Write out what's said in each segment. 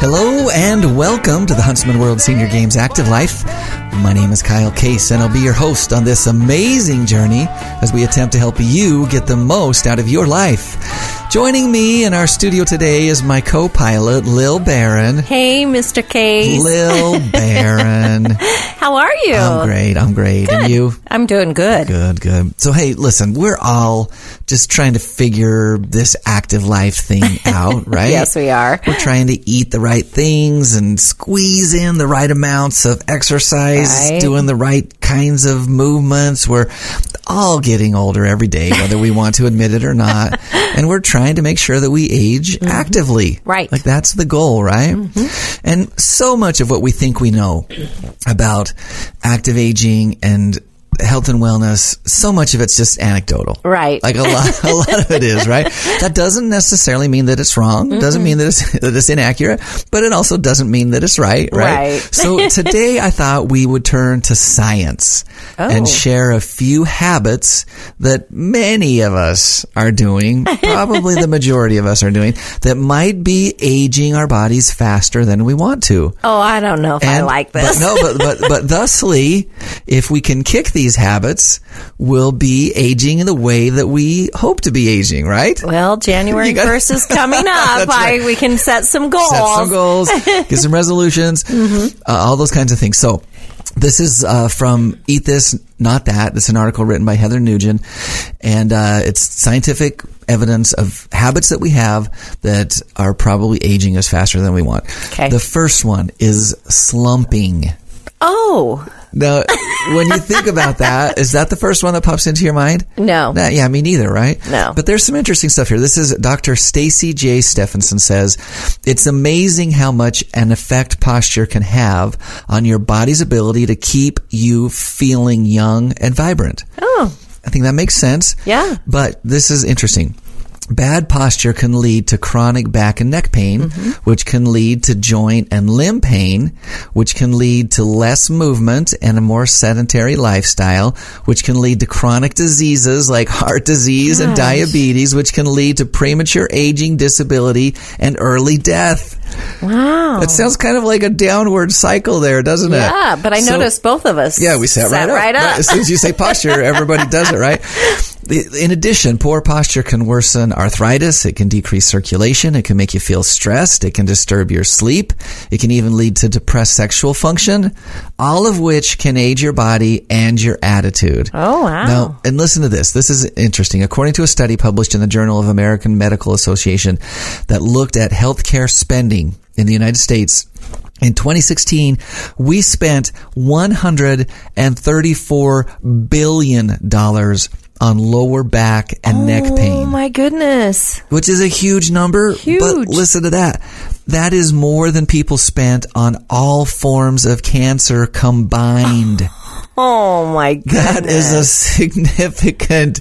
Hello and welcome to the Huntsman World Senior Games Active Life. My name is Kyle Case and I'll be your host on this amazing journey as we attempt to help you get the most out of your life. Joining me in our studio today is my co-pilot, Lil Barron. Hey, Mr. Case. Lil Barron. How are you? I'm great. I'm great. Good. And you? I'm doing good. Good, good. So, hey, listen, we're all just trying to figure this active life thing out, right? Yes, we are. We're trying to eat the right things and squeeze in the right amounts of exercise, Right. doing the right kinds of movements. We're all getting older every day, whether we want to admit it or not. and we're trying to make sure that we age actively. Mm-hmm. Right. Mm-hmm. Like that's the goal, right? And so much of what we think we know about active aging and health and wellness, so much of it's just anecdotal. Right. Like a lot, a lot of it is, right? That doesn't necessarily mean that it's wrong. It doesn't mean that it's, that it's inaccurate, but it also doesn't mean that it's right, right? Right. so today I thought we would turn to science Oh. and share a few habits that many of us are doing, probably the majority of us are doing, that might be aging our bodies faster than we want to. Oh, I don't know if I like this. But no, but, but, but thusly, if we can kick these habits, we'll be aging in the way that we hope to be aging, right? well, January got- 1st is coming up. Right. I, we can set some goals. Set some goals, get some resolutions, Mm-hmm. uh, all those kinds of things. So, this is uh, from Eat This, Not That. It's an article written by Heather Nugent, and uh, it's scientific evidence of habits that we have that are probably aging us faster than we want. Okay. The first one is slumping. Oh, Now, when you think about that, is that the first one that pops into your mind? No. Nah, yeah, me neither, right? No. But there's some interesting stuff here. This is Dr. Stacie J. Stephenson says, it's amazing how much an effect posture can have on your body's ability to keep you feeling young and vibrant. oh, I think that makes sense. Yeah. But this is interesting. Bad posture can lead to chronic back and neck pain, Mm-hmm. which can lead to joint and limb pain, which can lead to less movement and a more sedentary lifestyle, which can lead to chronic diseases like heart disease and diabetes, which can lead to premature aging, disability, and early death. wow. That sounds kind of like a downward cycle there, doesn't it? yeah, but I So- noticed both of us. yeah, we sat, right, up. right up. As soon as you say posture, everybody does it, right? In addition, poor posture can worsen arthritis. It can decrease circulation. It can make you feel stressed. It can disturb your sleep. It can even lead to depressed sexual function, all of which can age your body and your attitude. Oh, wow. Now, and listen to this. This is interesting. According to a study published in the Journal of American Medical Association that looked at healthcare spending in the United States, in 2016, we spent 134 billion dollars on lower back and neck oh pain. Oh, my goodness. which is a huge number. Huge. But listen to that. That is more than people spent on all forms of cancer combined. Oh, my goodness. That is a significant,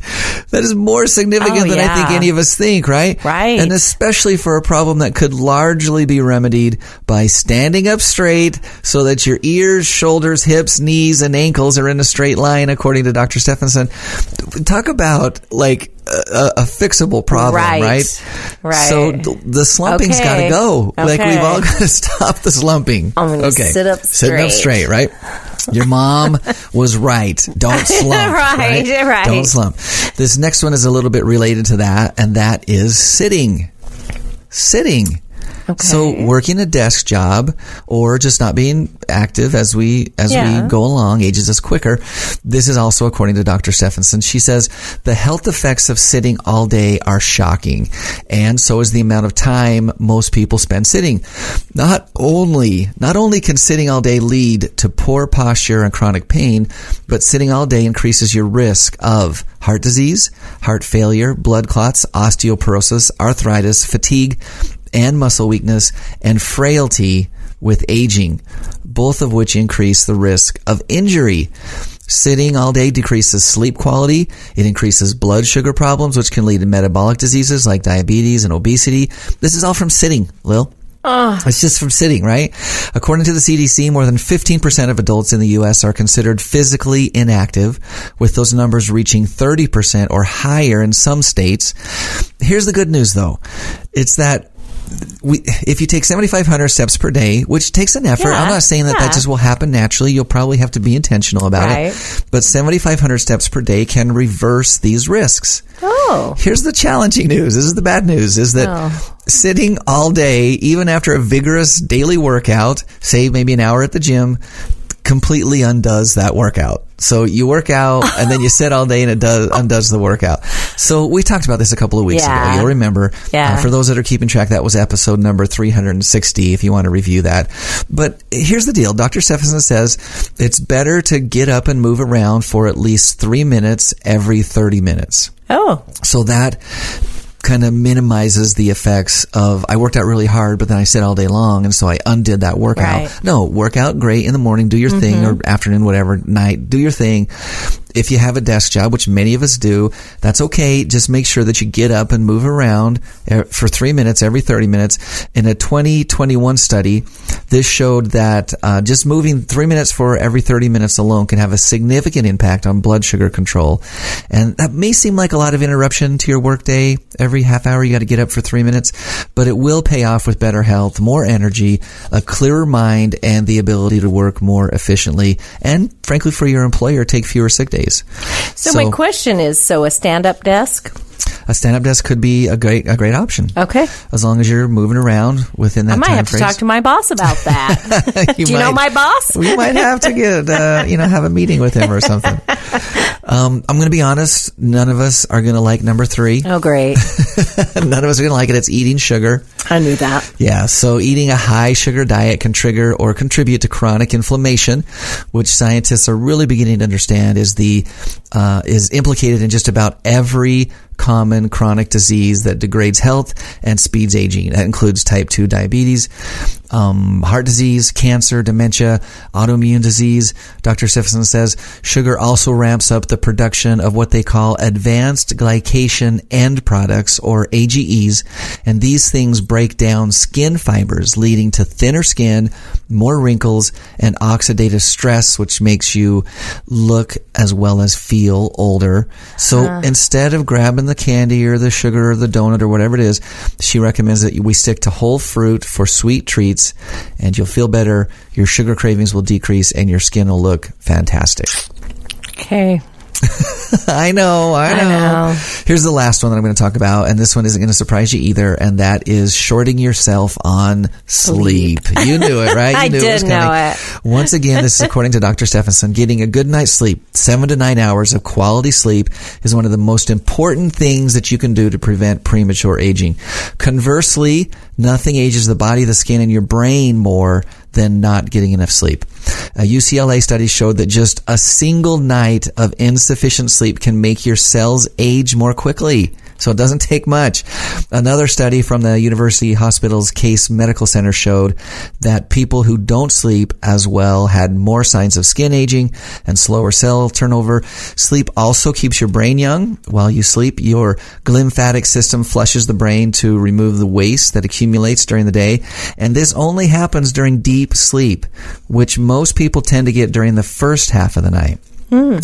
that is more significant Oh, than I think any of us think, right? Right. And especially for a problem that could largely be remedied by standing up straight so that your ears, shoulders, hips, knees, and ankles are in a straight line, according to Dr. Stephenson. Talk about like a, a fixable problem, right? Right. Right. So th- the slumping's Okay. got to go. Like we've all got to stop the slumping. I'm gonna okay. sit up straight. Sitting up straight. straight, right? Your mom was right. Don't slump. Right, right. Don't slump. This next one is a little bit related to that, and that is sitting. Sitting. Okay. So working a desk job or just not being active as we as Yeah. we go along ages us quicker. This is also according to Dr. Stephenson. She says the health effects of sitting all day are shocking, and so is the amount of time most people spend sitting. Not only not only can sitting all day lead to poor posture and chronic pain, but sitting all day increases your risk of heart disease, heart failure, blood clots, osteoporosis, arthritis, fatigue, and muscle weakness and frailty with aging, both of which increase the risk of injury. Sitting all day decreases sleep quality. It increases blood sugar problems, which can lead to metabolic diseases like diabetes and obesity. This is all from sitting, Lil. It's just from sitting, right? According to the CDC, more than 15% of adults in the U.S. are considered physically inactive, with those numbers reaching 30% or higher in some states. Here's the good news though. It's that we, if you take 7,500 steps per day, which takes an effort, Yeah, I'm not saying that yeah. that just will happen naturally. You'll probably have to be intentional about Right. it. But 7,500 steps per day can reverse these risks. Oh. Here's the challenging news. This is the bad news is that Oh. sitting all day, even after a vigorous daily workout, say maybe an hour at the gym, completely undoes that workout. So you work out and then you sit all day and it does undoes the workout. So we talked about this a couple of weeks Yeah. ago. You'll remember. Yeah. Uh, for those that are keeping track, that was episode number 360 if you want to review that. But here's the deal. Dr. Stephenson says it's better to get up and move around for at least three minutes every 30 minutes. Oh. So that kind of minimizes the effects of I worked out really hard, but then I sit all day long, and so I undid that workout. Right. Mm-hmm. No, work out great in the morning, do your thing, or afternoon, whatever, night, do your thing. If you have a desk job, which many of us do, that's okay. Just make sure that you get up and move around eh, for three minutes every 30 minutes. In a 2021 study, this showed that uh, just moving three minutes for every 30 minutes alone can have a significant impact on blood sugar control. And that may seem like a lot of interruption to your workday. Every half hour you got to get up for three minutes, but it will pay off with better health, more energy, a clearer mind, and the ability to work more efficiently. And frankly, for your employer, take fewer sick days. So, my question is: so a stand-up desk? A stand-up desk could be a great a great option Okay. as long as you're moving around within that I might have to talk to my boss about that. Do you know my boss? we might have to get uh, you know have a meeting with him or something. Um, I'm going to be honest. None of us are going to like number three. Oh, great. None of us are going to like it. It's eating sugar. I knew that. Yeah, so eating a high sugar diet can trigger or contribute to chronic inflammation, which scientists are really beginning to understand is the uh, is implicated in just about every common chronic disease that degrades health and speeds aging. That includes type 2 diabetes, um, heart disease, cancer, dementia, autoimmune disease. Dr. Stephenson says sugar also ramps up the production of what they call advanced glycation end products or AGEs, and these things break down skin fibers, leading to thinner skin, more wrinkles, and oxidative stress, which makes you look as well as feel older. So instead of grabbing the candy or the sugar or the donut or whatever it is, she recommends that we stick to whole fruit for sweet treats, and you'll feel better. Your sugar cravings will decrease, and your skin will look fantastic. Okay. I know, I know. know. Here's the last one that I'm going to talk about, and this one isn't going to surprise you either, and that is shorting yourself on sleep. You knew it, right? You I knew did was know it. Once again, this is according to Dr. Stephenson. Getting a good night's sleep, seven to nine hours of quality sleep, is one of the most important things that you can do to prevent premature aging. Conversely, nothing ages the body, the skin, and your brain more than not getting enough sleep. A UCLA study showed that just a single night of insufficient sleep can make your cells age more quickly. So it doesn't take much. Another study from the University Hospital's Case Medical Center showed that people who don't sleep as well had more signs of skin aging and slower cell turnover. Sleep also keeps your brain young. While you sleep, your glymphatic system flushes the brain to remove the waste that accumulates during the day. And this only happens during deep sleep, which most people tend to get during the first half of the night.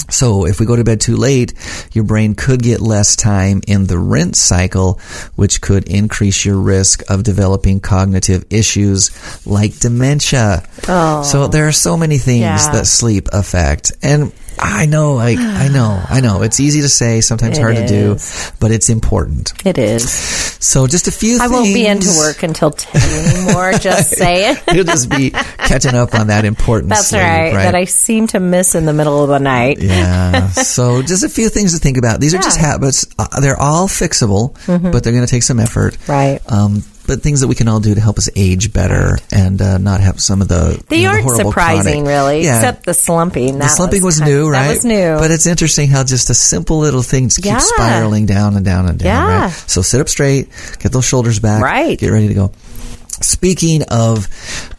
So if we go to bed too late, your brain could get less time in the rinse cycle, which could increase your risk of developing cognitive issues like dementia. Oh. So there are so many things Yeah. that sleep affect. And I know, I, I know, I know. It's easy to say, sometimes It hard to do, but it's important. It is. So just a few I things. won't be into work until 10 anymore, just saying. You'll just be catching up on that important That's sleep, right, That I seem to miss in the middle of the night. Yeah. so just a few things to think about. These are just Mm-hmm. habits. Uh, they're all fixable, but they're going to take some effort. Right. Um, but things that we can all do to help us age better and uh, not have some of the They you know, aren't horrible surprising, chronic- really, Yeah. except the slumping. the slumping was, kind- new, right? That was new. But it's interesting how just a simple little thing just Yeah. keeps spiraling down and down and down. Yeah. Right? So sit up straight, get those shoulders back, Right. Get ready to go. Speaking of,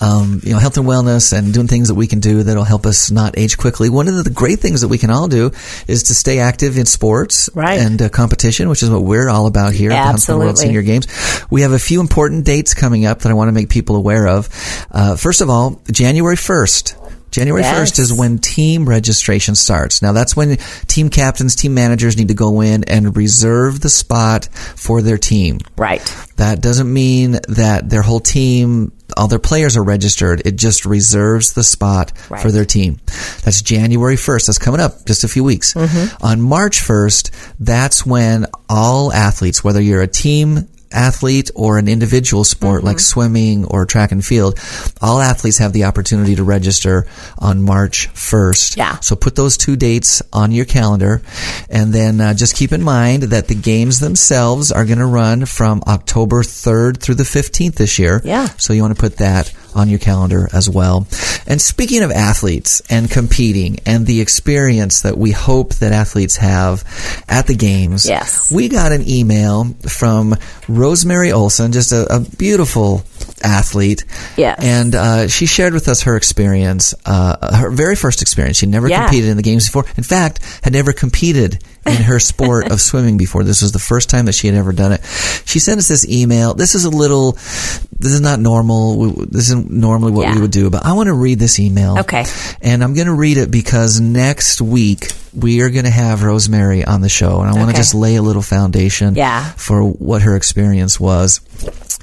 um, you know, health and wellness and doing things that we can do that'll help us not age quickly. One of the great things that we can all do is to stay active in sports Right. and uh, competition, which is what we're all about here at the Huntsman World Senior Games. We have a few important dates coming up that I want to make people aware of. Uh, first of all, January 1st, January Yes. 1st is when team registration starts. Now that's when team captains, team managers need to go in and reserve the spot for their team. Right. That doesn't mean that their whole team, all their players are registered. It just reserves the spot Right. for their team. That's January 1st. That's coming up just a few weeks. Mm-hmm. On March 1st, that's when all athletes, whether you're a team athlete or an individual sport like Mm-hmm. swimming or track and field, all athletes have the opportunity to register on March 1st. Yeah. So put those two dates on your calendar, and then uh, just keep in mind that the games themselves are going to run from October 3rd through the 15th this year. Yeah. So you want to put that on your calendar as well. And speaking of athletes and competing and the experience that we hope that athletes have at the games, Yes. we got an email from Rosemary Olson, just a, a beautiful athlete. Yes. And uh, she shared with us her experience, uh, her very first experience. She never Yeah. competed in the games before. In fact, had never competed in her sport of swimming before. This was the first time that she had ever done it. She sent us this email. This is a little, this is not normal. This isn't normally what we would do, but I want to read this email. Okay. And I'm going to read it because next week we are going to have Rosemary on the show, and I want to Okay. just lay a little foundation Yeah. for what her experience was.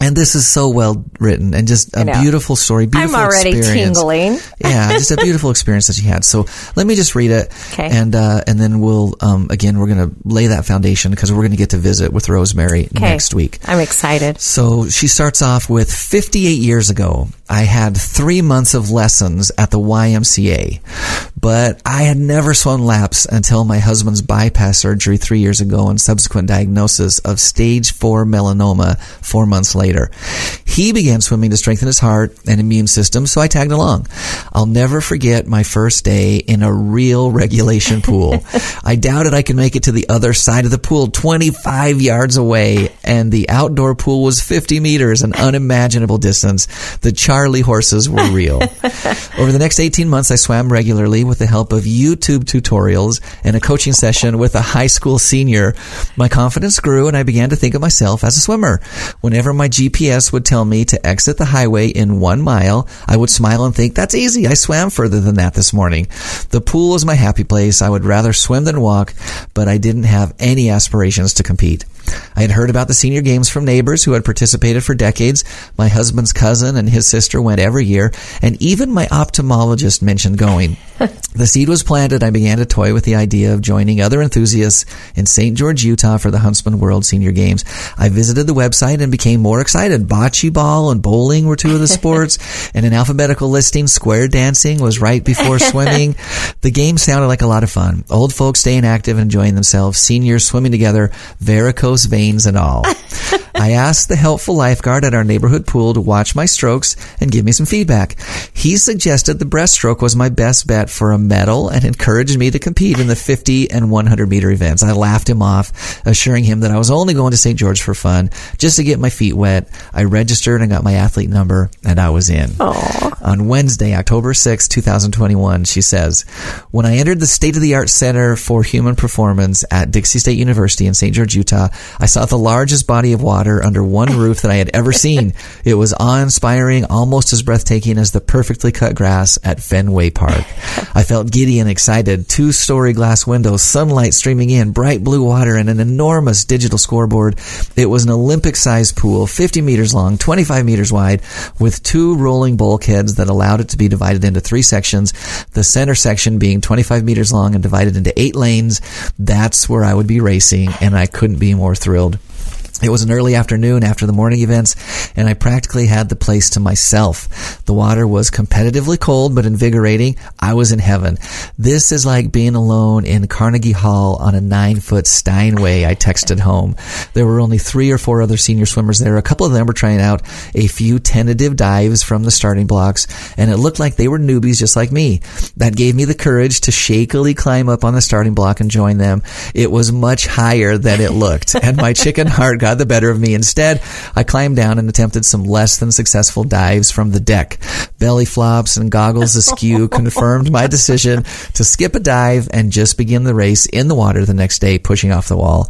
And this is so well written and just a beautiful story. Beautiful I'm already experience. tingling. yeah, just a beautiful experience that she had. So let me just read it, Okay. and uh, and then we'll um, again we're going to lay that foundation because we're going to get to visit with Rosemary Okay. next week. I'm excited. So she starts off with 58 years ago. I had three months of lessons at the YMCA, but I had never swum laps until my husband's bypass surgery three years ago and subsequent diagnosis of stage four melanoma four months later. He began swimming to strengthen his heart and immune system, so I tagged along. I'll never forget my first day in a real regulation pool. I doubted I could make it to the other side of the pool, 25 yards away, and the outdoor pool was 50 meters, an unimaginable distance. The Charlie horses were real. Over the next 18 months, I swam regularly with the help of YouTube tutorials and a coaching session with a high school senior. My confidence grew and I began to think of myself as a swimmer. Whenever my GPS would tell me to exit the highway in one mile, I would smile and think, that's easy. I swam further than that this morning. The pool was my happy place. I would rather swim than walk, but I didn't have any aspirations to compete. I had heard about the senior games from neighbors who had participated for decades. My husband's cousin and his sister went every year, and even my ophthalmologist mentioned going. the seed was planted. I began to toy with the idea of joining other enthusiasts in St. George, Utah for the Huntsman World Senior Games. I visited the website and became more excited. Bocce ball and bowling were two of the sports, and in alphabetical listing, square dancing was right before swimming. The game sounded like a lot of fun. Old folks staying active and enjoying themselves, seniors swimming together, varicose veins and all. I asked the helpful lifeguard at our neighborhood pool to watch my strokes and give me some feedback. He suggested the breaststroke was my best bet for a medal and encouraged me to compete in the 50 and 100 meter events. I laughed him off, assuring him that I was only going to St. George for fun, just to get my feet wet. I registered and got my athlete number, and I was in. On Wednesday, October 6, 2021, she says, When I entered the state of the art Center for Human Performance at Dixie State University in St. George, Utah, I saw the largest body of water under one roof that I had ever seen. It was awe inspiring, almost as breathtaking as the perfectly cut grass at Fenway Park. I felt giddy and excited. Two story glass windows, sunlight streaming in, bright blue water, and an enormous digital scoreboard. It was an Olympic sized pool, 50 meters long, 25 meters wide, with two rolling bulkheads that allowed it to be divided into three sections. The center section being 25 meters long and divided into eight lanes. That's where I would be racing, and I couldn't be more thrilled. It was an early afternoon after the morning events, and I practically had the place to myself. The water was competitively cold but invigorating. I was in heaven. This is like being alone in Carnegie Hall on a nine foot Steinway, I texted home. There were only three or four other senior swimmers there. A couple of them were trying out a few tentative dives from the starting blocks, and it looked like they were newbies just like me. That gave me the courage to shakily climb up on the starting block and join them. It was much higher than it looked, and my chicken heart got got the better of me. Instead, I climbed down and attempted some less than successful dives from the deck. Belly flops and goggles askew confirmed my decision to skip a dive and just begin the race in the water the next day, pushing off the wall.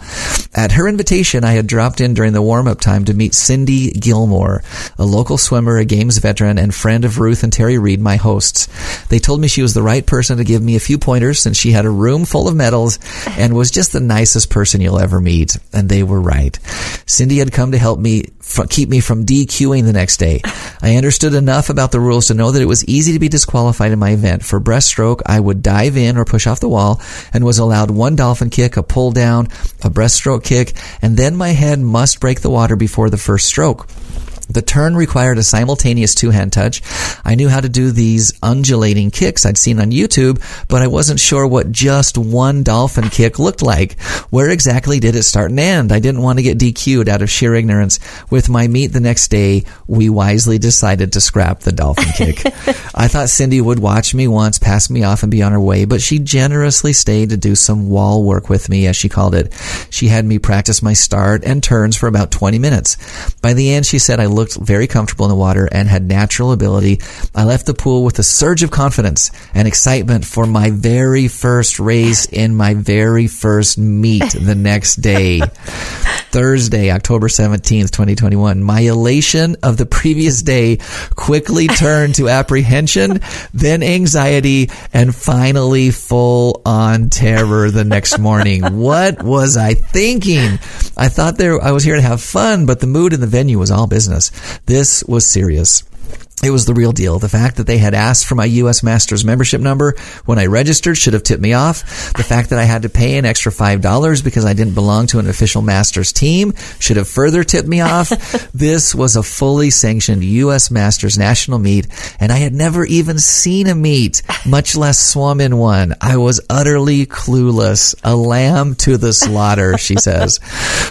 At her invitation, I had dropped in during the warm up time to meet Cindy Gilmore, a local swimmer, a games veteran, and friend of Ruth and Terry Reed, my hosts. They told me she was the right person to give me a few pointers since she had a room full of medals and was just the nicest person you'll ever meet. And they were right. Cindy had come to help me keep me from DQing the next day. I understood enough about the rules to know that it was easy to be disqualified in my event. For breaststroke, I would dive in or push off the wall and was allowed one dolphin kick, a pull down, a breaststroke kick, and then my head must break the water before the first stroke. The turn required a simultaneous two-hand touch. I knew how to do these undulating kicks I'd seen on YouTube, but I wasn't sure what just one dolphin kick looked like. Where exactly did it start and end? I didn't want to get DQ'd out of sheer ignorance. With my meet the next day, we wisely decided to scrap the dolphin kick. I thought Cindy would watch me once, pass me off, and be on her way, but she generously stayed to do some wall work with me, as she called it. She had me practice my start and turns for about 20 minutes. By the end, she said I looked looked very comfortable in the water and had natural ability. I left the pool with a surge of confidence and excitement for my very first race in my very first meet the next day. Thursday, October 17th, 2021. My elation of the previous day quickly turned to apprehension, then anxiety, and finally full on terror the next morning. What was I thinking? I thought there, I was here to have fun, but the mood in the venue was all business. This was serious it was the real deal. The fact that they had asked for my U.S. Masters membership number when I registered should have tipped me off. The fact that I had to pay an extra $5 because I didn't belong to an official Masters team should have further tipped me off. this was a fully sanctioned U.S. Masters national meet, and I had never even seen a meet, much less swum in one. I was utterly clueless. A lamb to the slaughter, she says.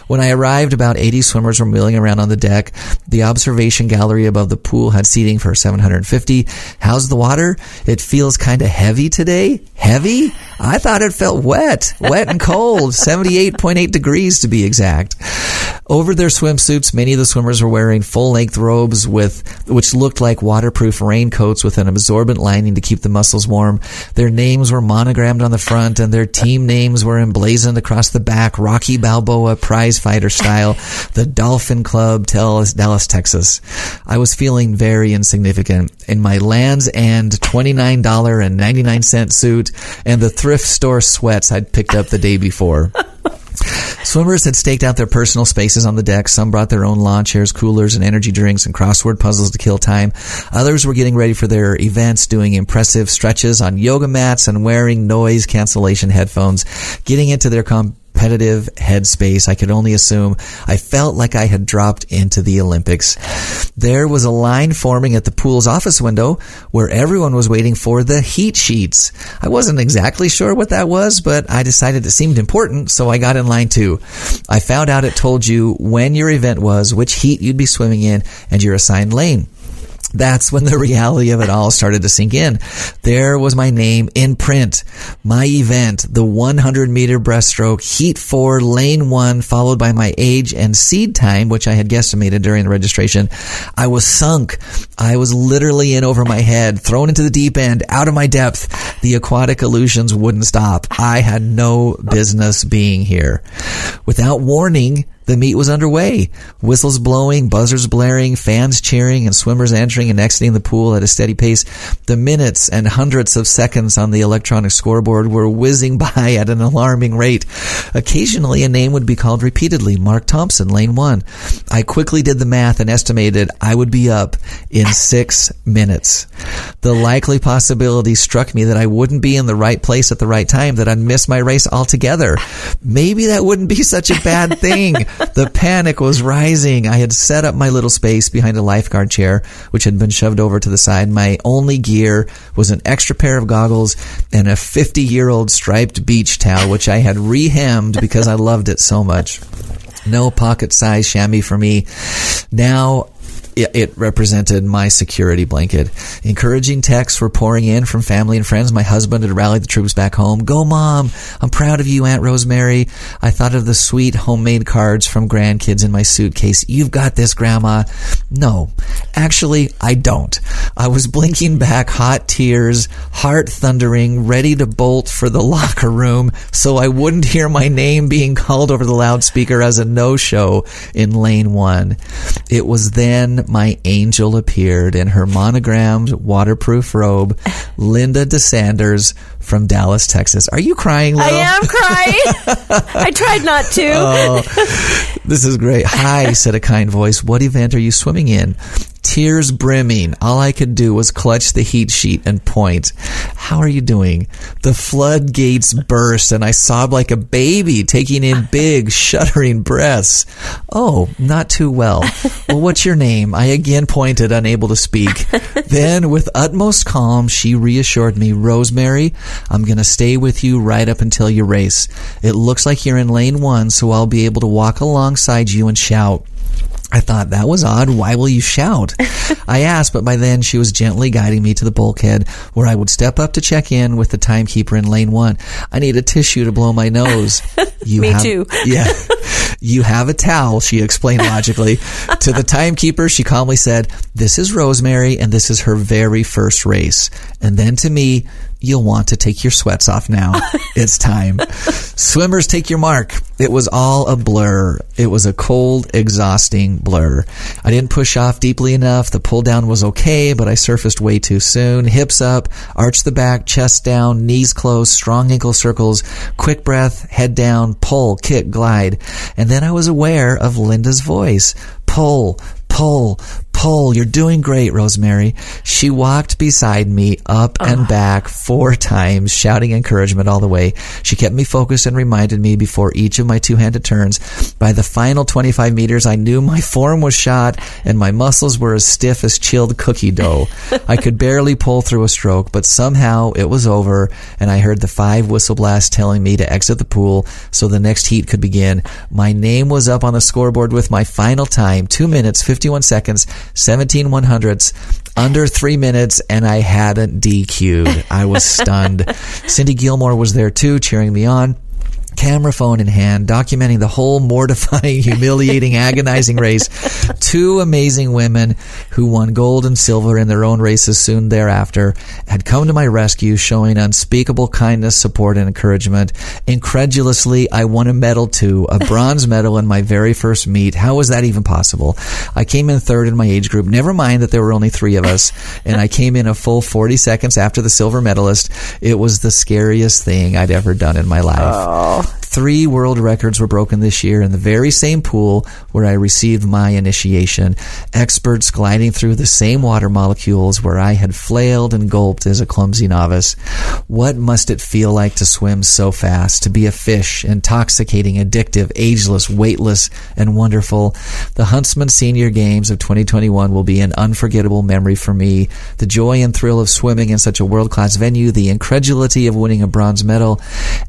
When I arrived, about 80 swimmers were milling around on the deck. The observation gallery above the pool had seating for 750. How's the water? It feels kind of heavy today. Heavy? I thought it felt wet, wet and cold, 78.8 degrees to be exact. Over their swimsuits, many of the swimmers were wearing full-length robes with which looked like waterproof raincoats with an absorbent lining to keep the muscles warm. Their names were monogrammed on the front and their team names were emblazoned across the back, Rocky Balboa prize fighter style, the Dolphin Club, Dallas, Texas. I was feeling very insignificant in my Lands' End $29.99 suit and the thrift store sweats I'd picked up the day before. Swimmers had staked out their personal spaces on the deck. Some brought their own lawn chairs, coolers, and energy drinks and crossword puzzles to kill time. Others were getting ready for their events, doing impressive stretches on yoga mats and wearing noise cancellation headphones, getting into their com- competitive headspace. I could only assume I felt like I had dropped into the Olympics. There was a line forming at the pool's office window where everyone was waiting for the heat sheets. I wasn't exactly sure what that was, but I decided it seemed important, so I got in line too. I found out it told you when your event was, which heat you'd be swimming in, and your assigned lane that's when the reality of it all started to sink in. There was my name in print. My event, the 100 meter breaststroke, heat four, lane one, followed by my age and seed time, which I had guesstimated during the registration. I was sunk. I was literally in over my head, thrown into the deep end, out of my depth. The aquatic illusions wouldn't stop. I had no business being here. Without warning, the meet was underway. Whistles blowing, buzzers blaring, fans cheering, and swimmers entering and exiting the pool at a steady pace. The minutes and hundreds of seconds on the electronic scoreboard were whizzing by at an alarming rate. Occasionally, a name would be called repeatedly. Mark Thompson, lane one. I quickly did the math and estimated I would be up in six minutes. The likely possibility struck me that I wouldn't be in the right place at the right time, that I'd miss my race altogether. Maybe that wouldn't be such a bad thing. the panic was rising. I had set up my little space behind a lifeguard chair, which had been shoved over to the side. My only gear was an extra pair of goggles and a 50 year old striped beach towel, which I had rehemmed because I loved it so much. No pocket size chamois for me. Now it, it represented my security blanket. Encouraging texts were pouring in from family and friends. My husband had rallied the troops back home. Go, mom! I'm proud of you, Aunt Rosemary. I thought of the sweet homemade cards from grandkids in my suitcase. You've got this, Grandma. No, actually, I don't. I was blinking back hot tears, heart thundering, ready to bolt for the locker room so I wouldn't hear my name being called over the loudspeaker as a no-show in lane one. It was then my angel appeared in her monogrammed waterproof robe, Linda DeSanders from Dallas, Texas. Are you crying, Lil? I am crying. I tried not to. Oh, this is great. Hi, said a kind voice. What event are you swimming in? Tears brimming. All I could do was clutch the heat sheet and point. How are you doing? The floodgates burst and I sobbed like a baby, taking in big, shuddering breaths. Oh, not too well. Well, what's your name? I again pointed, unable to speak. Then, with utmost calm, she reassured me, Rosemary, I'm going to stay with you right up until you race. It looks like you're in lane one, so I'll be able to walk alongside you and shout. I thought that was odd. Why will you shout? I asked, but by then she was gently guiding me to the bulkhead where I would step up to check in with the timekeeper in lane one. I need a tissue to blow my nose. You Me have, too. Yeah. You have a towel, she explained logically. to the timekeeper, she calmly said, This is Rosemary and this is her very first race. And then to me, You'll want to take your sweats off now. it's time. Swimmers, take your mark. It was all a blur. It was a cold, exhausting blur. I didn't push off deeply enough. The pull down was okay, but I surfaced way too soon. Hips up, arch the back, chest down, knees close, strong ankle circles, quick breath, head down, pull, kick, glide. And then I was aware of Linda's voice. Pull, pull, pull. You're doing great, Rosemary. She walked beside me up and back four times, shouting encouragement all the way. She kept me focused and reminded me before each of my two-handed turns. By the final 25 meters, I knew my form was shot and my muscles were as stiff as chilled cookie dough. I could barely pull through a stroke, but somehow it was over and I heard the five whistle blasts telling me to exit the pool so the next heat could begin. My name was up on the scoreboard with my final time, 2 minutes, 51 seconds, 17 one hundredths, under 3 minutes, and I hadn't DQ'd. I was stunned. Cindy Gilmore was there too, cheering me on camera phone in hand, documenting the whole mortifying, humiliating, agonizing race. Two amazing women who won gold and silver in their own races soon thereafter had come to my rescue, showing unspeakable kindness, support, and encouragement. Incredulously, I won a medal too, a bronze medal in my very first meet. How was that even possible? I came in third in my age group. Never mind that there were only three of us, and I came in a full 40 seconds after the silver medalist. It was the scariest thing I'd ever done in my life. Three world records were broken this year in the very same pool where I received my initiation. Experts gliding through the same water molecules where I had flailed and gulped as a clumsy novice. What must it feel like to swim so fast, to be a fish, intoxicating, addictive, ageless, weightless, and wonderful? The Huntsman Senior Games of 2021 will be an unforgettable memory for me. The joy and thrill of swimming in such a world-class venue, the incredulity of winning a bronze medal,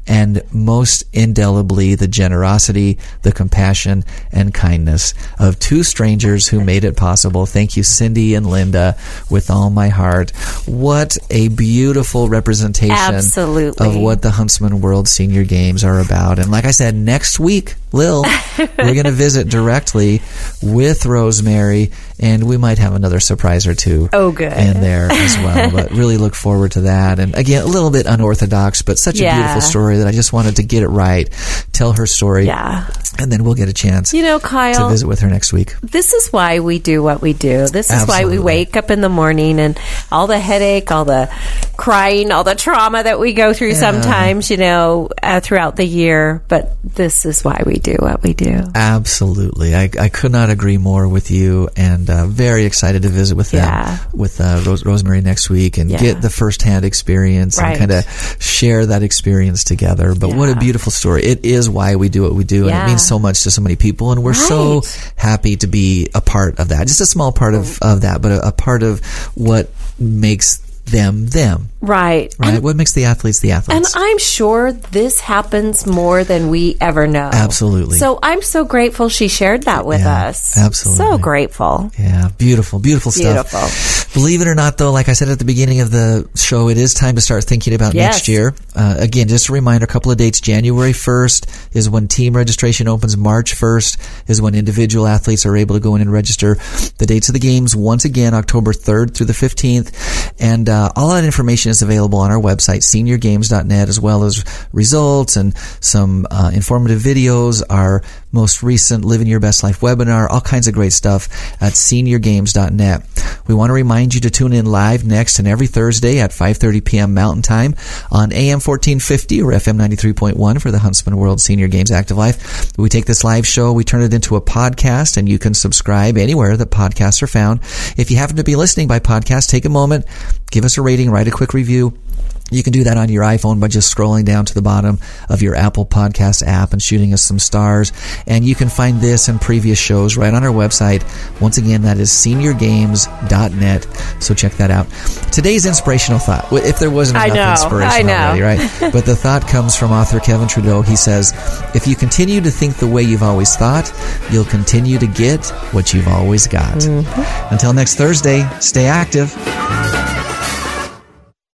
and most indelibly the generosity, the compassion, and kindness of two strangers who made it possible. Thank you, Cindy and Linda, with all my heart. What a beautiful representation Absolutely. of what the Huntsman World Senior Games are about. And like I said, next week, Lil, we're going to visit directly with Rosemary, and we might have another surprise or two. Oh, good. in there as well. But really look forward to that. And again, a little bit unorthodox, but such a beautiful story that I just wanted to get it right, tell her story, Yeah. and then we'll get a chance You know, Kyle, to visit with her next week. this is why we do what we do. This is why we wake up in the morning and all the headache, all the crying, all the trauma that we go through sometimes, you know, uh, throughout the year. But this is why we do what we do. Absolutely, I, I could not agree more with you, and uh, very excited to visit with them Yeah. with uh, Rose, Rosemary next week and Yeah. get the firsthand experience Right. and kind of share that experience together. But what a beautiful story! It is why we do what we do, and it means so much to so many people, and we're so happy to be a part of that. Just a small part of, of that, but a, a part of what makes them them Right. right? And, what makes the athletes the athletes? and? I'm sure this happens more than we ever know. Absolutely. So I'm so grateful she shared that with Yeah, us. absolutely. So grateful. yeah, beautiful, beautiful stuff. Beautiful. Believe it or not, though, like I said at the beginning of the show, it is time to start thinking about Yes. next year. Uh, again, just a reminder, a couple of dates. January 1st is when team registration opens. March 1st is when individual athletes are able to go in and register. The dates of the games, once again, October 3rd through the 15th. And uh, all that information is available on our website, seniorgames.net, as well as results and some uh, informative videos, our most recent Living Your Best Life webinar, all kinds of great stuff at seniorgames.net. We want to remind you to tune in live next and every Thursday at 5.30 p.m. Mountain Time on AM 1450 or FM 93.1 for the Huntsman World Senior Games Active Life. We take this live show, we turn it into a podcast, and you can subscribe anywhere that podcasts are found. If you happen to be listening by podcast, take a moment, give us a rating, write a quick review. You can do that on your iPhone by just scrolling down to the bottom of your Apple Podcast app and shooting us some stars. And you can find this and previous shows right on our website. Once again, that is seniorgames.net. So check that out. Today's inspirational thought, if there wasn't enough know, inspiration I know. already, right? but the thought comes from author Kevin Trudeau. He says, if you continue to think the way you've always thought, you'll continue to get what you've always got. Mm-hmm. Until next Thursday, stay active.